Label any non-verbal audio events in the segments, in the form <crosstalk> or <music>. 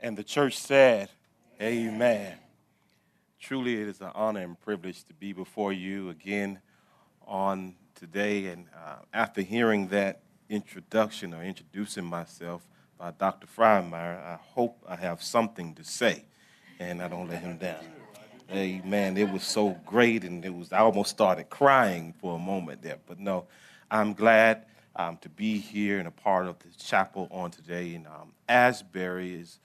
And the church said, Amen. Truly, it is an honor and privilege to be before you again on today. And uh, after hearing that introduction or introducing myself by Dr. Fryemeyer, I hope I have something to say and I don't let him down. Amen. It was so great, and it was I almost started crying for a moment there. But no, I'm glad um, to be here and a part of the chapel on today. And um, Asbury is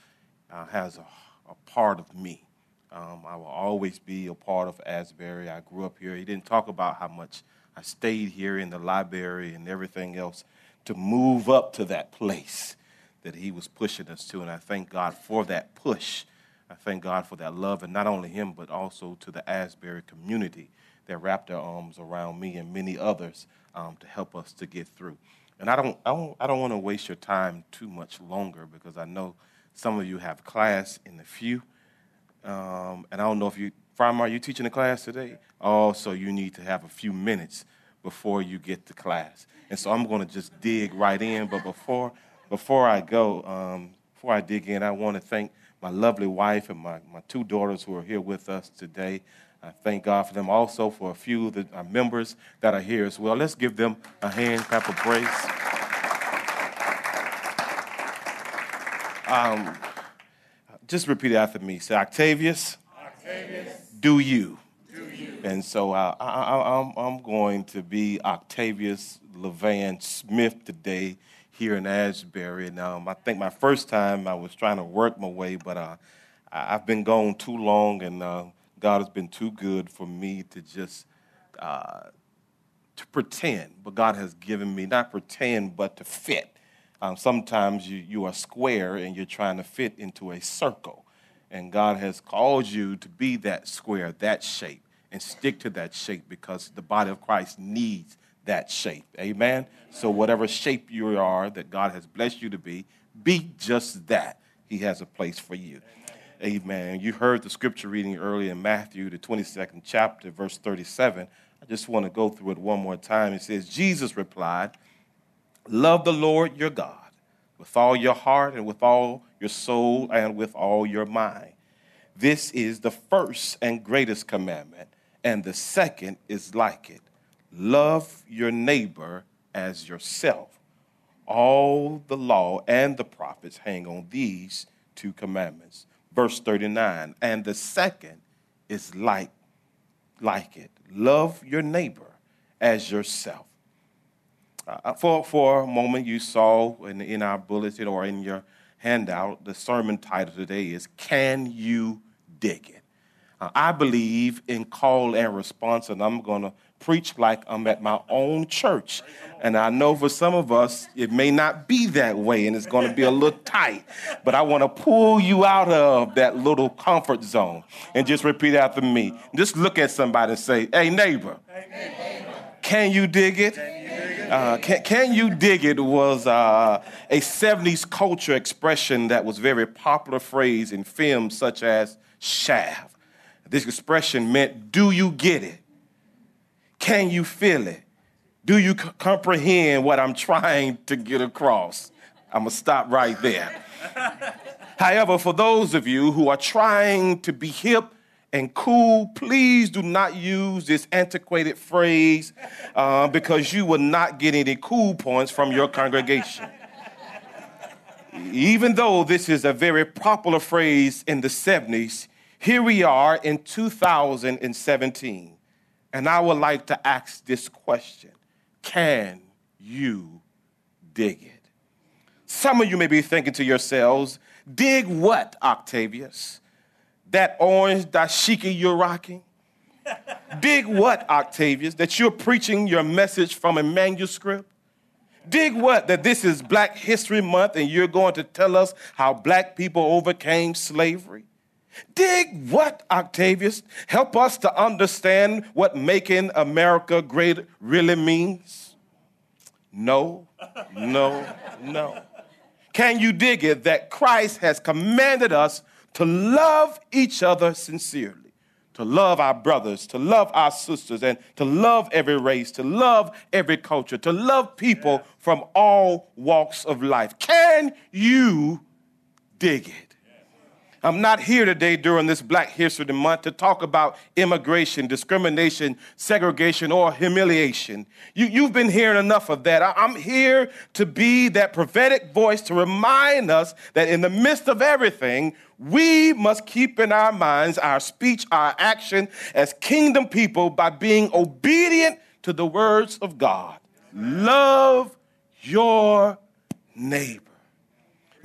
uh, has a, a, part of me. Um, I will always be a part of Asbury. I grew up here. He didn't talk about how much I stayed here in the library and everything else to move up to that place that he was pushing us to. And I thank God for that push. I thank God for that love, and not only him, but also to the Asbury community that wrapped their arms around me and many others um, to help us to get through. And I don't, I don't, I don't want to waste your time too much longer because I know some of you have class in a few. Um, and I don't know if you, Farmer, are you teaching a class today? Oh, so you need to have a few minutes before you get to class. And so I'm going to just dig right in. But before, before I go, um, before I dig in, I want to thank my lovely wife and my, my two daughters who are here with us today. I thank God for them also for a few of the uh, members that are here as well. Let's give them a hand clap of praise. Um, just repeat it after me. Say, Octavius, Octavius do, you. do you. And so uh, I, am going to be Octavius Levan Smith today here in Asbury. And um, I think my first time I was trying to work my way, but uh, I've been gone too long, and uh, God has been too good for me to just uh, to pretend. But God has given me not pretend, but to fit. Um, sometimes you, you are square and you're trying to fit into a circle. And God has called you to be that square, that shape, and stick to that shape because the body of Christ needs that shape. Amen? So, whatever shape you are that God has blessed you to be, be just that. He has a place for you. Amen. You heard the scripture reading earlier in Matthew, the 22nd chapter, verse 37. I just want to go through it one more time. It says, Jesus replied, Love the Lord your God with all your heart and with all your soul and with all your mind. This is the first and greatest commandment, and the second is like it love your neighbor as yourself. All the law and the prophets hang on these two commandments. Verse 39, and the second is like, like it love your neighbor as yourself. Uh, for, for a moment, you saw in, in our bulletin or in your handout, the sermon title today is Can You Dig It? Uh, I believe in call and response, and I'm going to preach like I'm at my own church. And I know for some of us, it may not be that way and it's going to be a little tight, but I want to pull you out of that little comfort zone and just repeat after me. Just look at somebody and say, Hey, neighbor, can you dig it? Uh, can, can, You Dig It was uh, a 70s culture expression that was very popular phrase in films such as Shaft. This expression meant, do you get it? Can you feel it? Do you c- comprehend what I'm trying to get across? I'm gonna stop right there. <laughs> However, for those of you who are trying to be hip and cool, please do not use this antiquated phrase uh, because you will not get any cool points from your congregation. Even though this is a very popular phrase in the 70s, here we are in 2017, and I would like to ask this question Can you dig it? Some of you may be thinking to yourselves, Dig what, Octavius? That orange dashiki you're rocking? Dig what, Octavius? That you're preaching your message from a manuscript? Dig what? That this is Black History Month and you're going to tell us how black people overcame slavery? Dig what, Octavius? Help us to understand what making America great really means? No, no, no. Can you dig it that Christ has commanded us to love each other sincerely, to love our brothers, to love our sisters, and to love every race, to love every culture, to love people from all walks of life. Can you dig it? I'm not here today during this Black History Month to talk about immigration, discrimination, segregation, or humiliation. You, have been hearing enough of that. I, I'm here to be that prophetic voice to remind us that in the midst of everything, we must keep in our minds our speech, our action as kingdom people by being obedient to the words of God. Love your neighbor.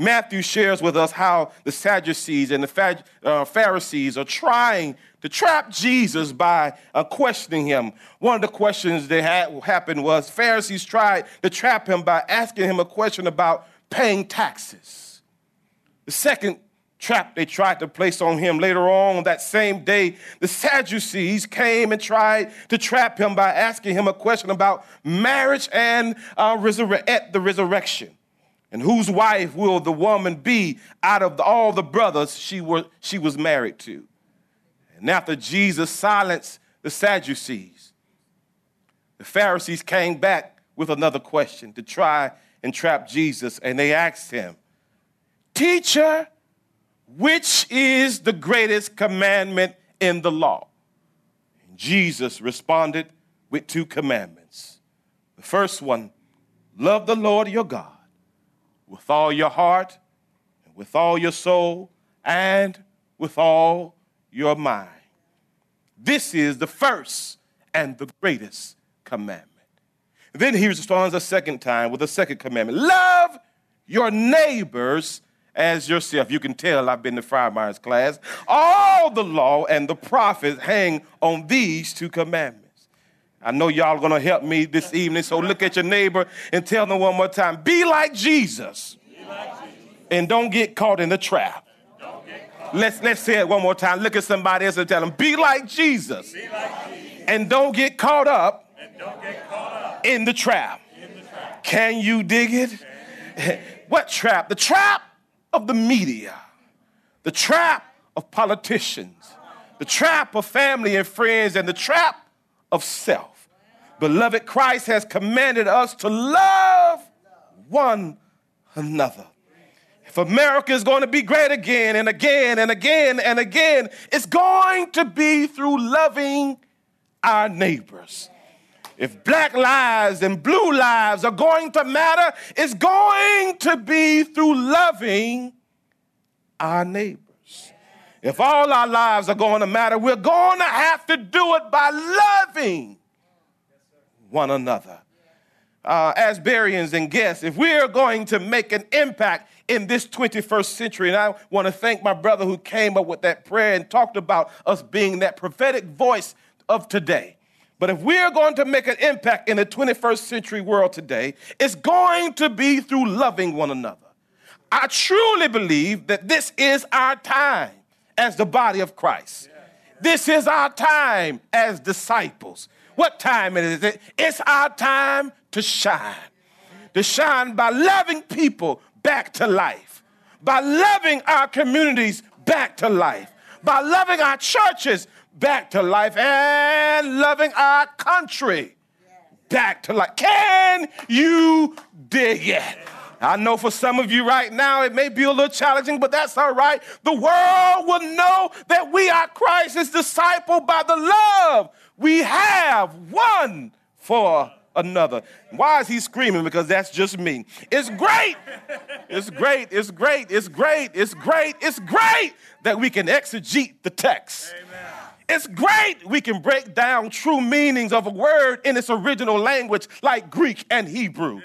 Matthew shares with us how the Sadducees and the uh, Pharisees are trying to trap Jesus by uh, questioning him. One of the questions that had happened was Pharisees tried to trap him by asking him a question about paying taxes. The second trap they tried to place on him later on that same day, the Sadducees came and tried to trap him by asking him a question about marriage and uh, resurre- the resurrection. And whose wife will the woman be out of all the brothers she, were, she was married to? And after Jesus silenced the Sadducees, the Pharisees came back with another question to try and trap Jesus. And they asked him, Teacher, which is the greatest commandment in the law? And Jesus responded with two commandments. The first one, love the Lord your God with all your heart, and with all your soul, and with all your mind. This is the first and the greatest commandment. Then he responds a second time with a second commandment love your neighbors as yourself. You can tell I've been to Myers class. All the law and the prophets hang on these two commandments. I know y'all are going to help me this evening, so look at your neighbor and tell them one more time be like Jesus, be like Jesus. and don't get caught in the trap. Let's, let's say it one more time. Look at somebody else and tell them, be like Jesus, be like Jesus. And, don't get caught up, get caught up in, the trap. in the trap. Can you dig it? <laughs> what trap? The trap of the media, the trap of politicians, the trap of family and friends, and the trap of self. Beloved, Christ has commanded us to love one another. If America is going to be great again and again and again and again, it's going to be through loving our neighbors. If black lives and blue lives are going to matter, it's going to be through loving our neighbors. If all our lives are going to matter, we're going to have to do it by loving one another. Uh, Asburyans and guests, if we are going to make an impact in this 21st century, and I want to thank my brother who came up with that prayer and talked about us being that prophetic voice of today. But if we are going to make an impact in the 21st century world today, it's going to be through loving one another. I truly believe that this is our time as the body of Christ. This is our time as disciples. What time is it? It's our time to shine. To shine by loving people back to life, by loving our communities back to life, by loving our churches back to life, and loving our country back to life. Can you dig it? I know for some of you right now it may be a little challenging, but that's all right. The world will know that we are Christ's disciple by the love we have one for another. Why is he screaming? Because that's just me. It's great. It's great. It's great. It's great. It's great. It's great that we can exegete the text. Amen. It's great we can break down true meanings of a word in its original language, like Greek and Hebrew.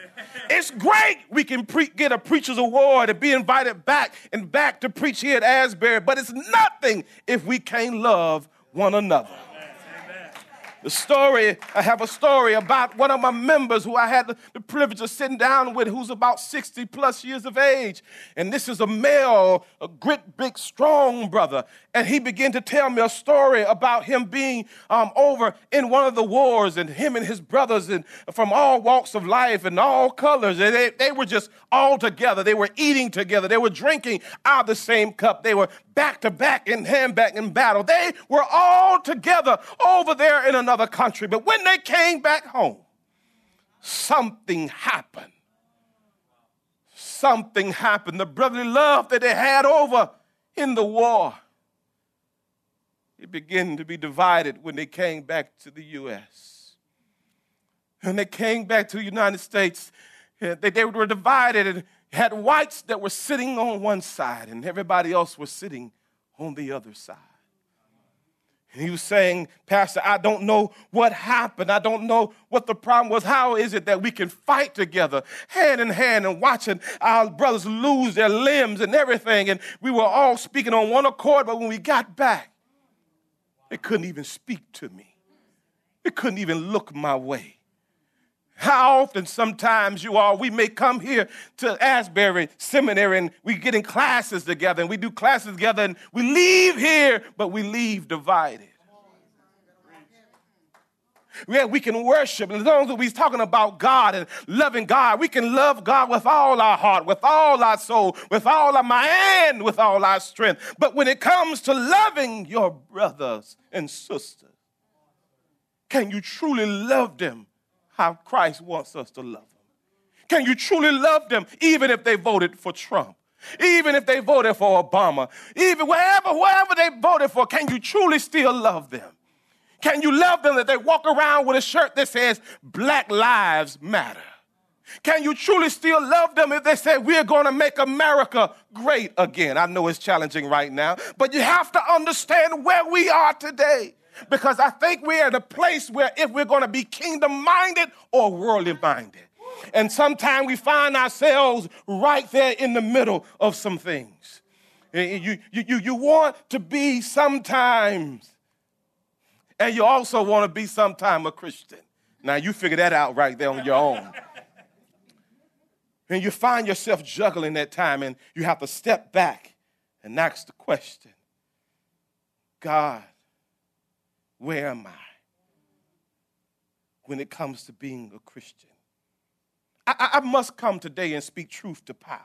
It's great we can pre- get a preacher's award and be invited back and back to preach here at Asbury, but it's nothing if we can't love one another. The story, I have a story about one of my members who I had the, privilege of sitting down with, who's about 60 plus years of age. And this is a male, a great, big, strong brother. And he began to tell me a story about him being um, over in one of the wars and him and his brothers and from all walks of life and all colors. And they, they were just all together. They were eating together. They were drinking out of the same cup. They were back to back in hand back in battle. They were all together over there in another country. But when they came back home, something happened. Something happened. The brotherly love that they had over in the war, it began to be divided when they came back to the U.S. When they came back to the United States, eh, they, they were divided had whites that were sitting on one side and everybody else was sitting on the other side. And he was saying, Pastor, I don't know what happened. I don't know what the problem was. How is it that we can fight together, hand in hand, and watching our brothers lose their limbs and everything? And we were all speaking on one accord, but when we got back, they couldn't even speak to me. They couldn't even look my way. How often, sometimes you all, we may come here to Asbury Seminary and we get in classes together and we do classes together and we leave here, but we leave divided. Yeah, we can worship. As long as we're talking about God and loving God, we can love God with all our heart, with all our soul, with all our mind, with all our strength. But when it comes to loving your brothers and sisters, can you truly love them how Christ wants us to love them? Can you truly love them even if they voted for Trump? Even if they voted for Obama, even wherever, wherever they voted for, can you truly still love them? Can you love them that they walk around with a shirt that says Black Lives Matter? Can you truly still love them if they say we're going to make America great again? I know it's challenging right now, but you have to understand where we are today because I think we're at a place where if we're going to be kingdom minded or worldly minded. And sometimes we find ourselves right there in the middle of some things. Eh, eh, you, you, you, you want to be sometimes, and you also want to be sometime a Christian. Now you figure that out right there on your own. and you find yourself juggling that time, and you have to step back and ask the question God, where am I when it comes to being a Christian? I, I must come today and speak truth to power.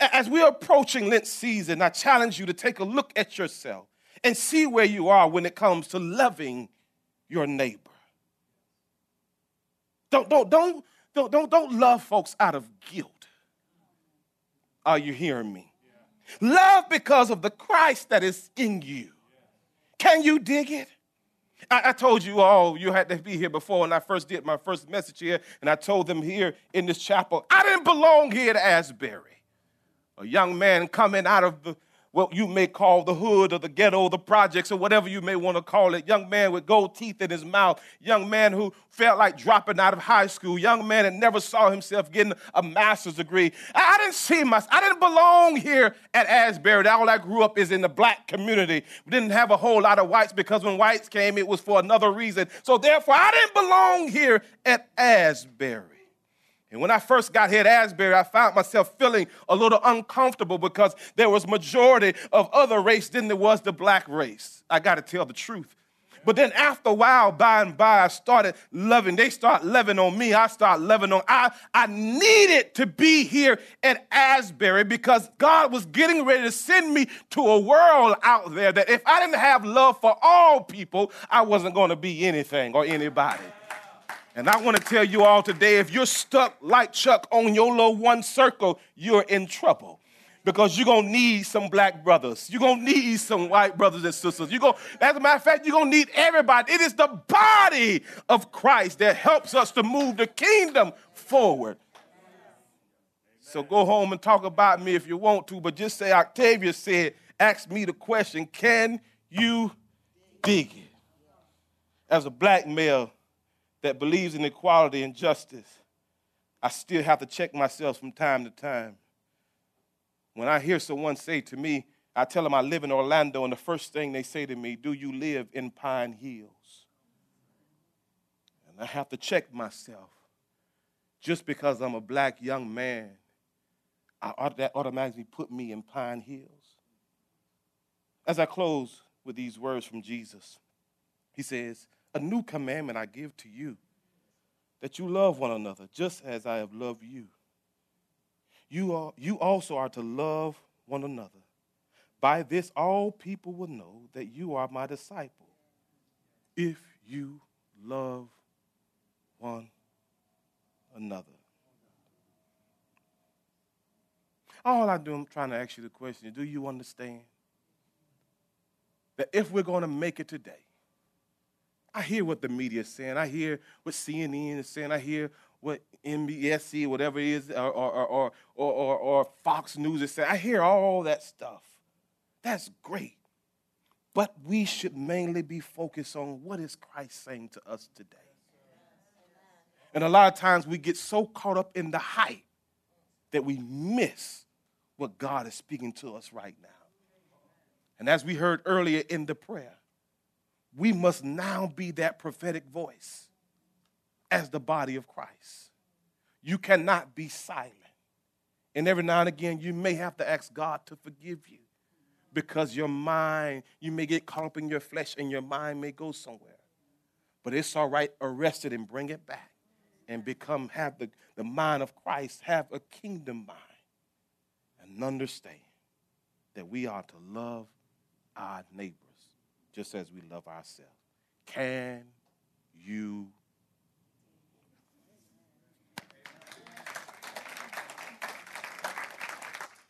As we're approaching Lent season, I challenge you to take a look at yourself and see where you are when it comes to loving your neighbor. Don't, don't, don't, don't, don't, don't love folks out of guilt. Are you hearing me? Love because of the Christ that is in you. Can you dig it? I, I, told you all you had to be here before when I first did my first message here, and I told them here in this chapel, I didn't belong here to Asbury. A young man coming out of the what you may call the hood or the ghetto the projects or whatever you may want to call it. Young man with gold teeth in his mouth. Young man who felt like dropping out of high school. Young man that never saw himself getting a master's degree. I didn't see myself. I didn't belong here at Asbury. All I grew up is in the black community. We didn't have a whole lot of whites because when whites came, it was for another reason. So therefore, I didn't belong here at Asbury. And when I first got here at Asbury, I found myself feeling a little uncomfortable because there was majority of other race than there was the black race. I got to tell the truth. But then after a while, by and by, I started loving. They start loving on me. I start loving on. I, I needed to be here at Asbury because God was getting ready to send me to a world out there that if I didn't have love for all people, I wasn't going to be anything or anybody. And I want to tell you all today if you're stuck like Chuck on your little one circle, you're in trouble. Because you're to need some black brothers. You're to need some white brothers and sisters. You're going, as a matter of fact, you're to need everybody. It is the body of Christ that helps us to move the kingdom forward. So go home and talk about me if you want to, but just say Octavia said, ask me the question, can you dig it? As a black male, that believes in equality and justice, I still have to check myself from time to time. When I hear someone say to me, I tell them I live in Orlando, and the first thing they say to me, Do you live in Pine Hills? And I have to check myself. Just because I'm a black young man, I, that automatically put me in Pine Hills. As I close with these words from Jesus, he says, a new commandment I give to you that you love one another just as I have loved you. You, are, you also are to love one another. By this, all people will know that you are my disciple if you love one another. All I do, I'm trying to ask you the question do you understand that if we're going to make it today, I hear what the media is saying. I hear what CNN is saying. I hear what NBC, whatever it is, or, or, or, or, or Fox News is saying. I hear all that stuff. That's great. But we should mainly be focused on what is Christ saying to us today. And a lot of times we get so caught up in the hype that we miss what God is speaking to us right now. And as we heard earlier in the prayer, we must now be that prophetic voice as the body of Christ. You cannot be silent. And every now and again, you may have to ask God to forgive you because your mind, you may get caught up in your flesh and your mind may go somewhere. But it's all right, arrest it and bring it back and become, have the, the mind of Christ, have a kingdom mind, and understand that we are to love our neighbors just as we love ourselves. Can you